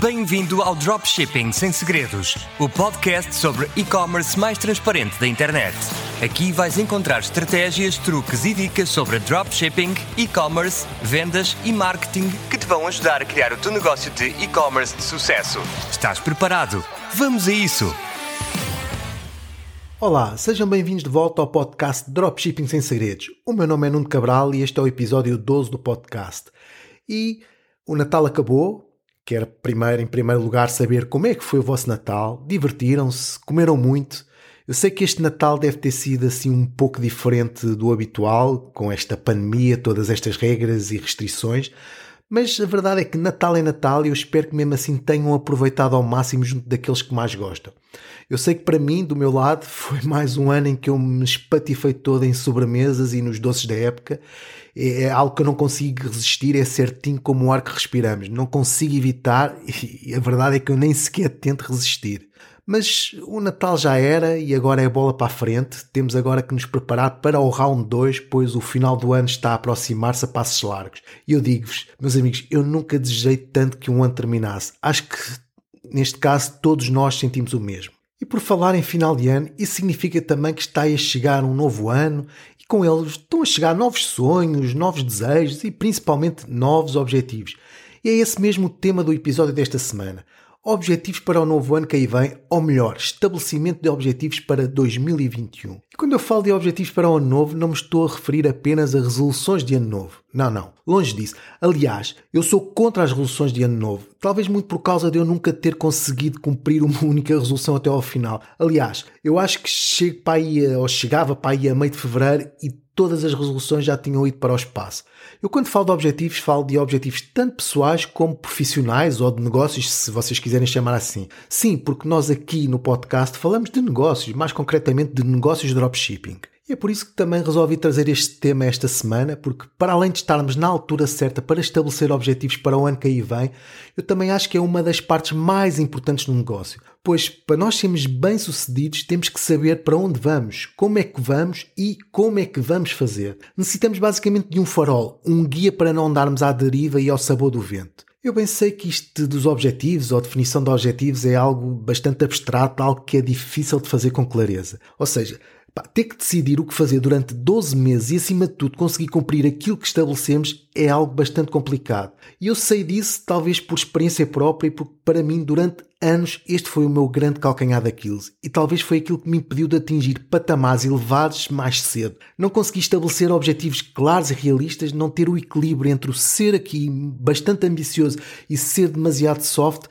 Bem-vindo ao Dropshipping Sem Segredos, o podcast sobre e-commerce mais transparente da internet. Aqui vais encontrar estratégias, truques e dicas sobre dropshipping, e-commerce, vendas e marketing que te vão ajudar a criar o teu negócio de e-commerce de sucesso. Estás preparado? Vamos a isso! Olá, sejam bem-vindos de volta ao podcast Dropshipping Sem Segredos. O meu nome é Nuno Cabral e este é o episódio 12 do podcast. E o Natal acabou, Quero primeiro, em primeiro lugar, saber como é que foi o vosso Natal. Divertiram-se? Comeram muito? Eu sei que este Natal deve ter sido assim um pouco diferente do habitual, com esta pandemia, todas estas regras e restrições, mas a verdade é que Natal é Natal e eu espero que mesmo assim tenham aproveitado ao máximo junto daqueles que mais gostam. Eu sei que para mim, do meu lado, foi mais um ano em que eu me espatifei todo em sobremesas e nos doces da época. É, é algo que eu não consigo resistir, é certinho como o ar que respiramos. Não consigo evitar e a verdade é que eu nem sequer tento resistir. Mas o Natal já era e agora é bola para a frente. Temos agora que nos preparar para o round 2, pois o final do ano está a aproximar-se a passos largos. E eu digo-vos, meus amigos, eu nunca desejei tanto que um ano terminasse. Acho que neste caso todos nós sentimos o mesmo. E por falar em final de ano, isso significa também que está a chegar um novo ano e com ele estão a chegar novos sonhos, novos desejos e principalmente novos objetivos. E é esse mesmo o tema do episódio desta semana objetivos para o novo ano que aí vem, ou melhor, estabelecimento de objetivos para 2021. E quando eu falo de objetivos para o ano novo, não me estou a referir apenas a resoluções de ano novo. Não, não, longe disso. Aliás, eu sou contra as resoluções de ano novo. Talvez muito por causa de eu nunca ter conseguido cumprir uma única resolução até ao final. Aliás, eu acho que chego para aí, ou chegava para aí a meio de fevereiro e todas as resoluções já tinham ido para o espaço. Eu, quando falo de objetivos, falo de objetivos tanto pessoais como profissionais ou de negócios, se vocês quiserem chamar assim. Sim, porque nós aqui no podcast falamos de negócios, mais concretamente de negócios de dropshipping. E é por isso que também resolvi trazer este tema esta semana, porque para além de estarmos na altura certa para estabelecer objetivos para o ano que aí vem, eu também acho que é uma das partes mais importantes no negócio. Pois para nós sermos bem-sucedidos temos que saber para onde vamos, como é que vamos e como é que vamos fazer. Necessitamos basicamente de um farol, um guia para não andarmos à deriva e ao sabor do vento. Eu bem sei que isto dos objetivos ou definição de objetivos é algo bastante abstrato, algo que é difícil de fazer com clareza. Ou seja, Pá, ter que decidir o que fazer durante 12 meses e, acima de tudo, conseguir cumprir aquilo que estabelecemos é algo bastante complicado. E eu sei disso, talvez por experiência própria, porque para mim, durante anos, este foi o meu grande calcanhar daqueles. E talvez foi aquilo que me impediu de atingir patamares elevados mais cedo. Não consegui estabelecer objetivos claros e realistas, não ter o equilíbrio entre o ser aqui bastante ambicioso e ser demasiado soft.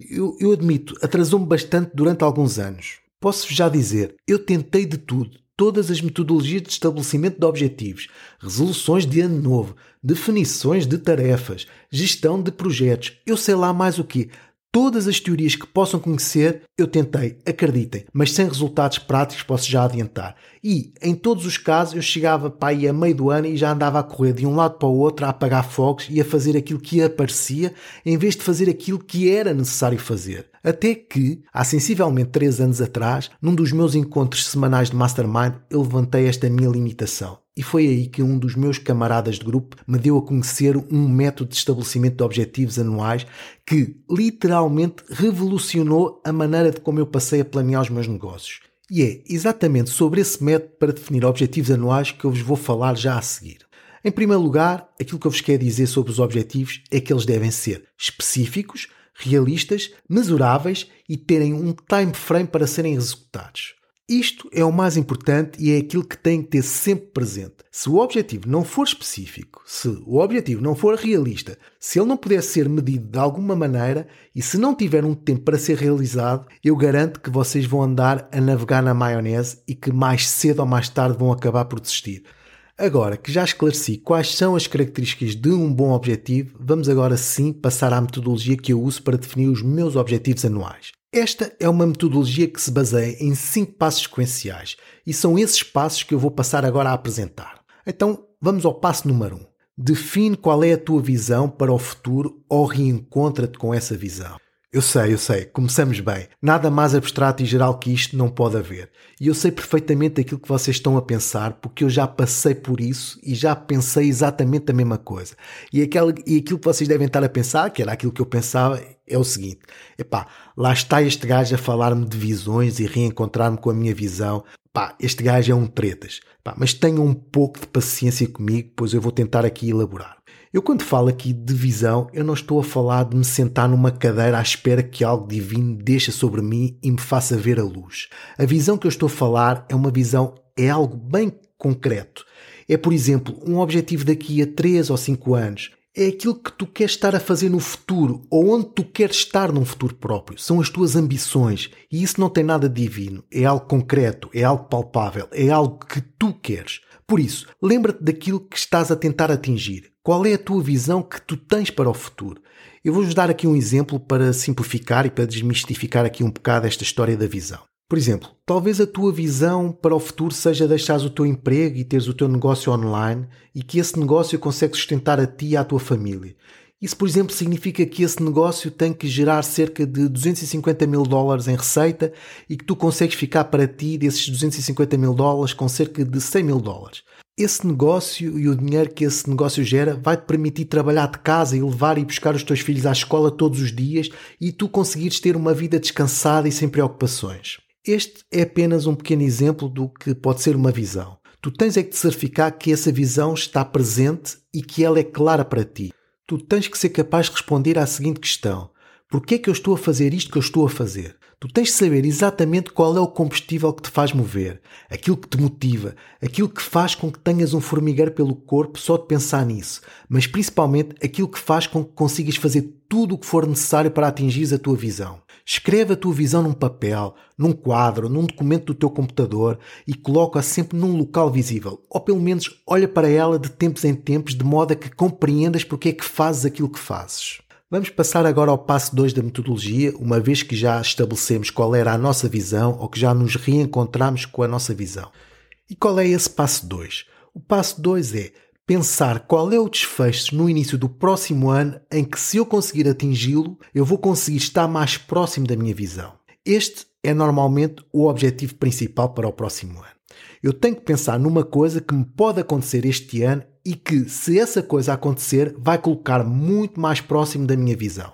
Eu, eu admito, atrasou-me bastante durante alguns anos. Posso já dizer, eu tentei de tudo, todas as metodologias de estabelecimento de objetivos, resoluções de ano novo, definições de tarefas, gestão de projetos, eu sei lá mais o que. Todas as teorias que possam conhecer, eu tentei, acreditem, mas sem resultados práticos posso já adiantar. E, em todos os casos, eu chegava para aí a meio do ano e já andava a correr de um lado para o outro a apagar fogos e a fazer aquilo que aparecia, em vez de fazer aquilo que era necessário fazer. Até que, há sensivelmente 3 anos atrás, num dos meus encontros semanais de Mastermind, eu levantei esta minha limitação. E foi aí que um dos meus camaradas de grupo me deu a conhecer um método de estabelecimento de objetivos anuais que literalmente revolucionou a maneira de como eu passei a planear os meus negócios. E é exatamente sobre esse método para definir objetivos anuais que eu vos vou falar já a seguir. Em primeiro lugar, aquilo que eu vos quero dizer sobre os objetivos é que eles devem ser específicos, realistas, mesuráveis e terem um time frame para serem executados. Isto é o mais importante e é aquilo que tem que ter sempre presente. Se o objetivo não for específico, se o objetivo não for realista, se ele não puder ser medido de alguma maneira e se não tiver um tempo para ser realizado, eu garanto que vocês vão andar a navegar na maionese e que mais cedo ou mais tarde vão acabar por desistir. Agora que já esclareci quais são as características de um bom objetivo, vamos agora sim passar à metodologia que eu uso para definir os meus objetivos anuais. Esta é uma metodologia que se baseia em cinco passos sequenciais e são esses passos que eu vou passar agora a apresentar. Então, vamos ao passo número 1. Um. Define qual é a tua visão para o futuro ou reencontra-te com essa visão. Eu sei, eu sei, começamos bem. Nada mais abstrato e geral que isto não pode haver. E eu sei perfeitamente aquilo que vocês estão a pensar, porque eu já passei por isso e já pensei exatamente a mesma coisa. E, aquele, e aquilo que vocês devem estar a pensar, que era aquilo que eu pensava, é o seguinte: epá, lá está este gajo a falar-me de visões e reencontrar-me com a minha visão. Pá, este gajo é um tretas. Pá, mas tenham um pouco de paciência comigo, pois eu vou tentar aqui elaborar. Eu, quando falo aqui de visão, eu não estou a falar de me sentar numa cadeira à espera que algo divino deixe sobre mim e me faça ver a luz. A visão que eu estou a falar é uma visão, é algo bem concreto. É, por exemplo, um objetivo daqui a 3 ou 5 anos. É aquilo que tu queres estar a fazer no futuro ou onde tu queres estar num futuro próprio. São as tuas ambições. E isso não tem nada divino. É algo concreto, é algo palpável, é algo que tu queres. Por isso, lembra-te daquilo que estás a tentar atingir. Qual é a tua visão que tu tens para o futuro? Eu vou-vos dar aqui um exemplo para simplificar e para desmistificar aqui um bocado esta história da visão. Por exemplo, talvez a tua visão para o futuro seja deixares o teu emprego e teres o teu negócio online e que esse negócio consegue sustentar a ti e à tua família. Isso, por exemplo, significa que esse negócio tem que gerar cerca de 250 mil dólares em receita e que tu consegues ficar para ti desses 250 mil dólares com cerca de 100 mil dólares. Esse negócio e o dinheiro que esse negócio gera vai te permitir trabalhar de casa e levar e buscar os teus filhos à escola todos os dias e tu conseguires ter uma vida descansada e sem preocupações. Este é apenas um pequeno exemplo do que pode ser uma visão. Tu tens é que te certificar que essa visão está presente e que ela é clara para ti tu tens que ser capaz de responder à seguinte questão: Porquê é que eu estou a fazer isto que eu estou a fazer? Tu tens de saber exatamente qual é o combustível que te faz mover, aquilo que te motiva, aquilo que faz com que tenhas um formigueiro pelo corpo só de pensar nisso, mas principalmente aquilo que faz com que consigas fazer tudo o que for necessário para atingir a tua visão. Escreve a tua visão num papel, num quadro, num documento do teu computador e coloca-a sempre num local visível. Ou pelo menos olha para ela de tempos em tempos de modo a que compreendas porque é que fazes aquilo que fazes. Vamos passar agora ao passo 2 da metodologia, uma vez que já estabelecemos qual era a nossa visão ou que já nos reencontramos com a nossa visão. E qual é esse passo 2? O passo 2 é pensar qual é o desfecho no início do próximo ano em que, se eu conseguir atingi-lo, eu vou conseguir estar mais próximo da minha visão. Este é normalmente o objetivo principal para o próximo ano. Eu tenho que pensar numa coisa que me pode acontecer este ano e que, se essa coisa acontecer, vai colocar muito mais próximo da minha visão.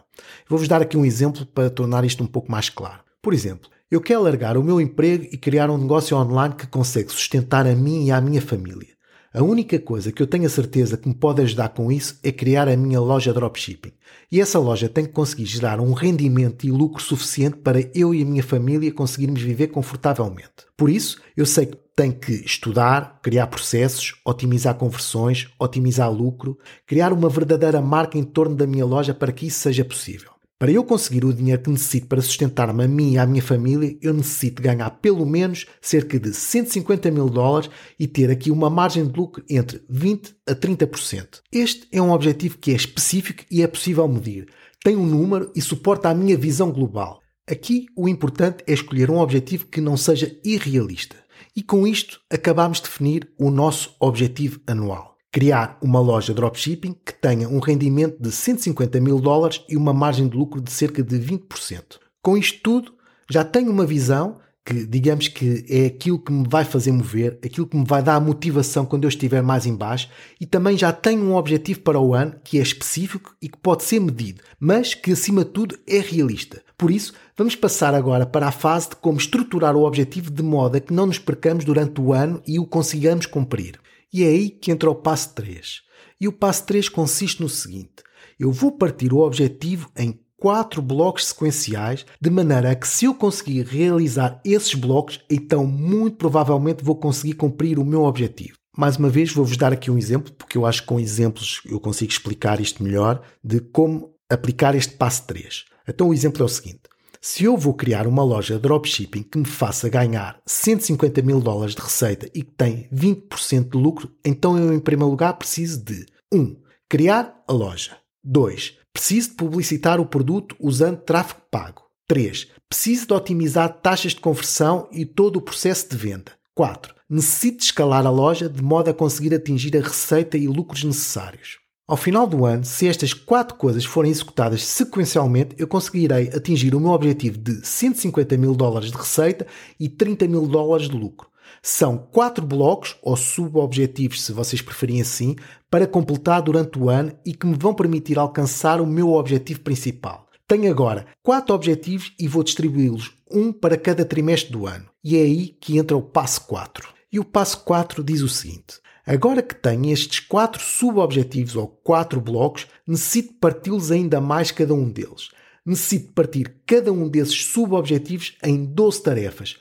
Vou-vos dar aqui um exemplo para tornar isto um pouco mais claro. Por exemplo, eu quero largar o meu emprego e criar um negócio online que consegue sustentar a mim e a minha família. A única coisa que eu tenho a certeza que me pode ajudar com isso é criar a minha loja dropshipping. E essa loja tem que conseguir gerar um rendimento e lucro suficiente para eu e a minha família conseguirmos viver confortavelmente. Por isso, eu sei que tenho que estudar, criar processos, otimizar conversões, otimizar lucro, criar uma verdadeira marca em torno da minha loja para que isso seja possível. Para eu conseguir o dinheiro que necessito para sustentar-me a mim e à minha família, eu necessito ganhar pelo menos cerca de 150 mil dólares e ter aqui uma margem de lucro entre 20% a 30%. Este é um objetivo que é específico e é possível medir. Tem um número e suporta a minha visão global. Aqui o importante é escolher um objetivo que não seja irrealista. E com isto acabamos de definir o nosso objetivo anual criar uma loja dropshipping que tenha um rendimento de 150 mil dólares e uma margem de lucro de cerca de 20%. Com isto tudo, já tenho uma visão que, digamos que é aquilo que me vai fazer mover, aquilo que me vai dar a motivação quando eu estiver mais em baixo e também já tenho um objetivo para o ano que é específico e que pode ser medido, mas que acima de tudo é realista. Por isso, vamos passar agora para a fase de como estruturar o objetivo de modo a que não nos percamos durante o ano e o consigamos cumprir. E é aí que entra o passo 3. E o passo 3 consiste no seguinte: eu vou partir o objetivo em quatro blocos sequenciais, de maneira a que se eu conseguir realizar esses blocos, então muito provavelmente vou conseguir cumprir o meu objetivo. Mais uma vez, vou-vos dar aqui um exemplo, porque eu acho que com exemplos eu consigo explicar isto melhor, de como aplicar este passo 3. Então o exemplo é o seguinte. Se eu vou criar uma loja de dropshipping que me faça ganhar 150 mil dólares de receita e que tem 20% de lucro, então eu, em primeiro lugar, preciso de 1. Um, criar a loja. 2. Preciso de publicitar o produto usando tráfego pago. 3. Preciso de otimizar taxas de conversão e todo o processo de venda. 4. Necessito escalar a loja de modo a conseguir atingir a receita e lucros necessários. Ao final do ano, se estas quatro coisas forem executadas sequencialmente, eu conseguirei atingir o meu objetivo de 150 mil dólares de receita e 30 mil dólares de lucro. São quatro blocos ou subobjetivos, se vocês preferirem assim, para completar durante o ano e que me vão permitir alcançar o meu objetivo principal. Tenho agora quatro objetivos e vou distribuí-los um para cada trimestre do ano. E é aí que entra o passo 4. E o passo 4 diz o seguinte: Agora que tenho estes quatro subobjetivos ou quatro blocos, necessito parti-los ainda mais cada um deles. Necessito partir cada um desses subobjetivos em 12 tarefas.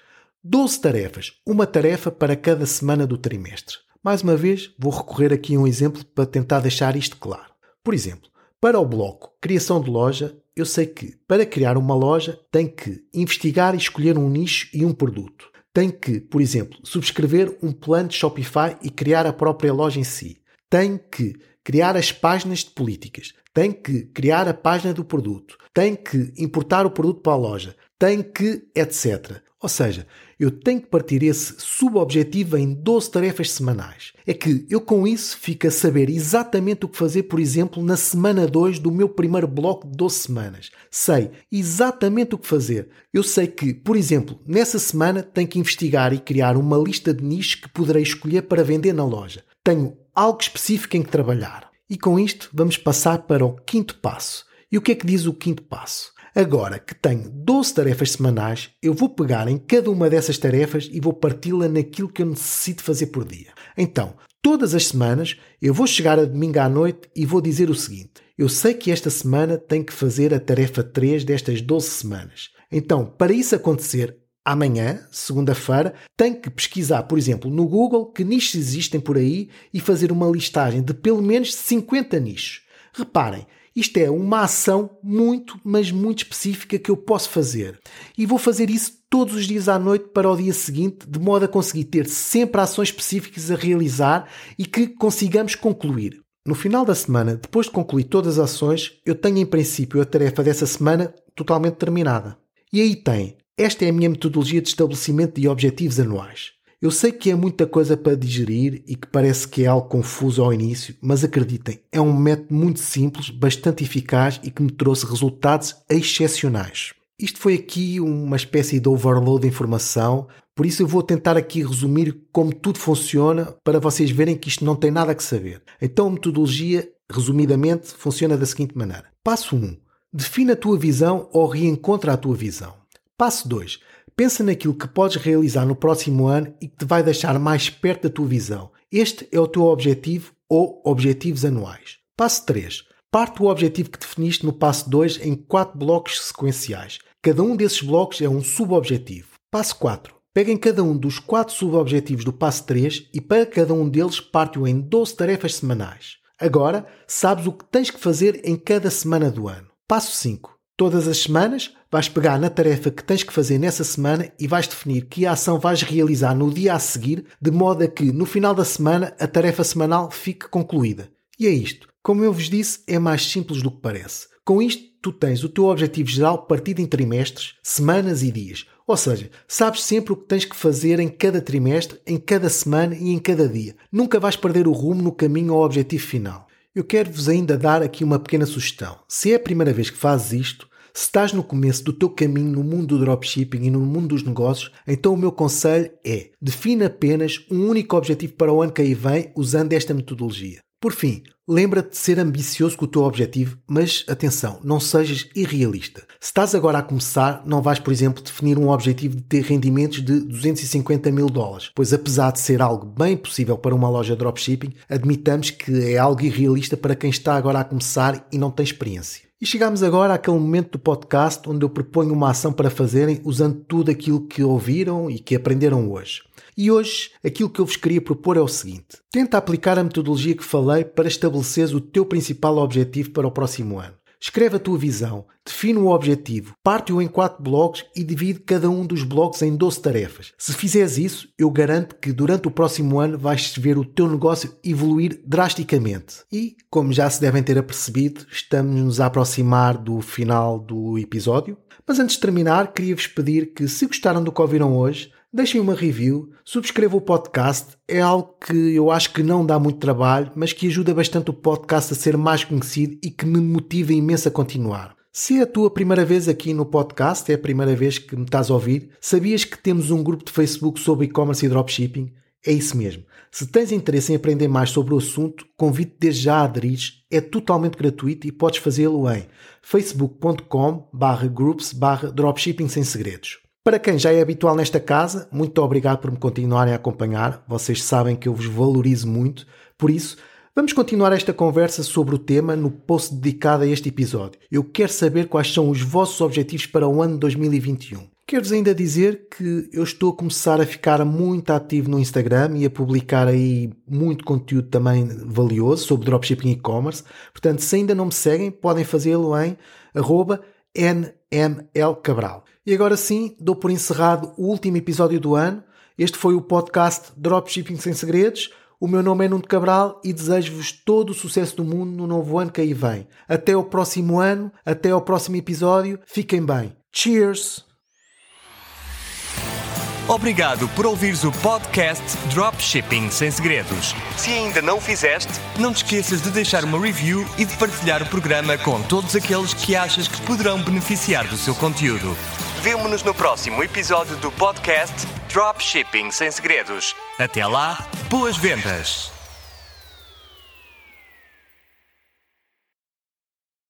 12 tarefas, uma tarefa para cada semana do trimestre. Mais uma vez, vou recorrer aqui a um exemplo para tentar deixar isto claro. Por exemplo, para o bloco Criação de Loja, eu sei que para criar uma loja tem que investigar e escolher um nicho e um produto tem que, por exemplo, subscrever um plano de Shopify e criar a própria loja em si. Tem que criar as páginas de políticas. Tem que criar a página do produto. Tem que importar o produto para a loja. Tem que, etc. Ou seja, eu tenho que partir esse subobjetivo em 12 tarefas semanais. É que eu com isso fico a saber exatamente o que fazer, por exemplo, na semana 2 do meu primeiro bloco de 12 semanas. Sei exatamente o que fazer. Eu sei que, por exemplo, nessa semana tenho que investigar e criar uma lista de nichos que poderei escolher para vender na loja. Tenho algo específico em que trabalhar. E com isto vamos passar para o quinto passo. E o que é que diz o quinto passo? Agora que tenho 12 tarefas semanais, eu vou pegar em cada uma dessas tarefas e vou parti-la naquilo que eu necessito fazer por dia. Então, todas as semanas, eu vou chegar a domingo à noite e vou dizer o seguinte: eu sei que esta semana tenho que fazer a tarefa 3 destas 12 semanas. Então, para isso acontecer, amanhã, segunda-feira, tenho que pesquisar, por exemplo, no Google que nichos existem por aí e fazer uma listagem de pelo menos 50 nichos. Reparem, isto é uma ação muito, mas muito específica que eu posso fazer. E vou fazer isso todos os dias à noite para o dia seguinte, de modo a conseguir ter sempre ações específicas a realizar e que consigamos concluir. No final da semana, depois de concluir todas as ações, eu tenho em princípio a tarefa dessa semana totalmente terminada. E aí tem. Esta é a minha metodologia de estabelecimento de objetivos anuais. Eu sei que é muita coisa para digerir e que parece que é algo confuso ao início, mas acreditem, é um método muito simples, bastante eficaz e que me trouxe resultados excepcionais. Isto foi aqui uma espécie de overload de informação, por isso eu vou tentar aqui resumir como tudo funciona para vocês verem que isto não tem nada a saber. Então a metodologia, resumidamente, funciona da seguinte maneira. Passo 1. Define a tua visão ou reencontra a tua visão. Passo 2 Pensa naquilo que podes realizar no próximo ano e que te vai deixar mais perto da tua visão. Este é o teu objetivo ou objetivos anuais. Passo 3. Parte o objetivo que definiste no passo 2 em 4 blocos sequenciais. Cada um desses blocos é um subobjetivo. Passo 4. Pega em cada um dos 4 subobjetivos do passo 3 e para cada um deles parte-o em 12 tarefas semanais. Agora sabes o que tens que fazer em cada semana do ano. Passo 5. Todas as semanas vais pegar na tarefa que tens que fazer nessa semana e vais definir que ação vais realizar no dia a seguir, de modo a que no final da semana a tarefa semanal fique concluída. E é isto. Como eu vos disse, é mais simples do que parece. Com isto, tu tens o teu objetivo geral partido em trimestres, semanas e dias. Ou seja, sabes sempre o que tens que fazer em cada trimestre, em cada semana e em cada dia. Nunca vais perder o rumo no caminho ao objetivo final. Eu quero-vos ainda dar aqui uma pequena sugestão. Se é a primeira vez que fazes isto, se estás no começo do teu caminho no mundo do dropshipping e no mundo dos negócios, então o meu conselho é define apenas um único objetivo para o ano que aí vem usando esta metodologia. Por fim, lembra-te de ser ambicioso com o teu objetivo, mas atenção, não sejas irrealista. Se estás agora a começar, não vais, por exemplo, definir um objetivo de ter rendimentos de 250 mil dólares, pois apesar de ser algo bem possível para uma loja de dropshipping, admitamos que é algo irrealista para quem está agora a começar e não tem experiência. E chegamos agora àquele momento do podcast onde eu proponho uma ação para fazerem usando tudo aquilo que ouviram e que aprenderam hoje. E hoje aquilo que eu vos queria propor é o seguinte: tenta aplicar a metodologia que falei para estabeleceres o teu principal objetivo para o próximo ano. Escreve a tua visão, define o objetivo, parte-o em quatro blocos e divide cada um dos blocos em 12 tarefas. Se fizeres isso, eu garanto que durante o próximo ano vais ver o teu negócio evoluir drasticamente. E, como já se devem ter apercebido, estamos-nos a aproximar do final do episódio. Mas antes de terminar, queria-vos pedir que, se gostaram do que ouviram hoje, Deixem uma review, subscrevam o podcast, é algo que eu acho que não dá muito trabalho, mas que ajuda bastante o podcast a ser mais conhecido e que me motiva imenso a continuar. Se é a tua primeira vez aqui no podcast, é a primeira vez que me estás a ouvir, sabias que temos um grupo de Facebook sobre e-commerce e dropshipping? É isso mesmo. Se tens interesse em aprender mais sobre o assunto, convido-te desde já a aderir. É totalmente gratuito e podes fazê-lo em facebook.com groups dropshipping sem segredos. Para quem já é habitual nesta casa, muito obrigado por me continuarem a acompanhar. Vocês sabem que eu vos valorizo muito. Por isso, vamos continuar esta conversa sobre o tema no post dedicado a este episódio. Eu quero saber quais são os vossos objetivos para o ano 2021. Quero-vos ainda dizer que eu estou a começar a ficar muito ativo no Instagram e a publicar aí muito conteúdo também valioso sobre dropshipping e e-commerce. Portanto, se ainda não me seguem, podem fazê-lo em arroba nmlcabral. E agora sim, dou por encerrado o último episódio do ano. Este foi o podcast Dropshipping Sem Segredos. O meu nome é Nuno Cabral e desejo-vos todo o sucesso do mundo no novo ano que aí vem. Até ao próximo ano, até ao próximo episódio. Fiquem bem. Cheers! Obrigado por ouvires o podcast Dropshipping Sem Segredos. Se ainda não o fizeste, não te esqueças de deixar uma review e de partilhar o programa com todos aqueles que achas que poderão beneficiar do seu conteúdo. Vemo-nos no próximo episódio do podcast Dropshipping Sem Segredos. Até lá, boas vendas!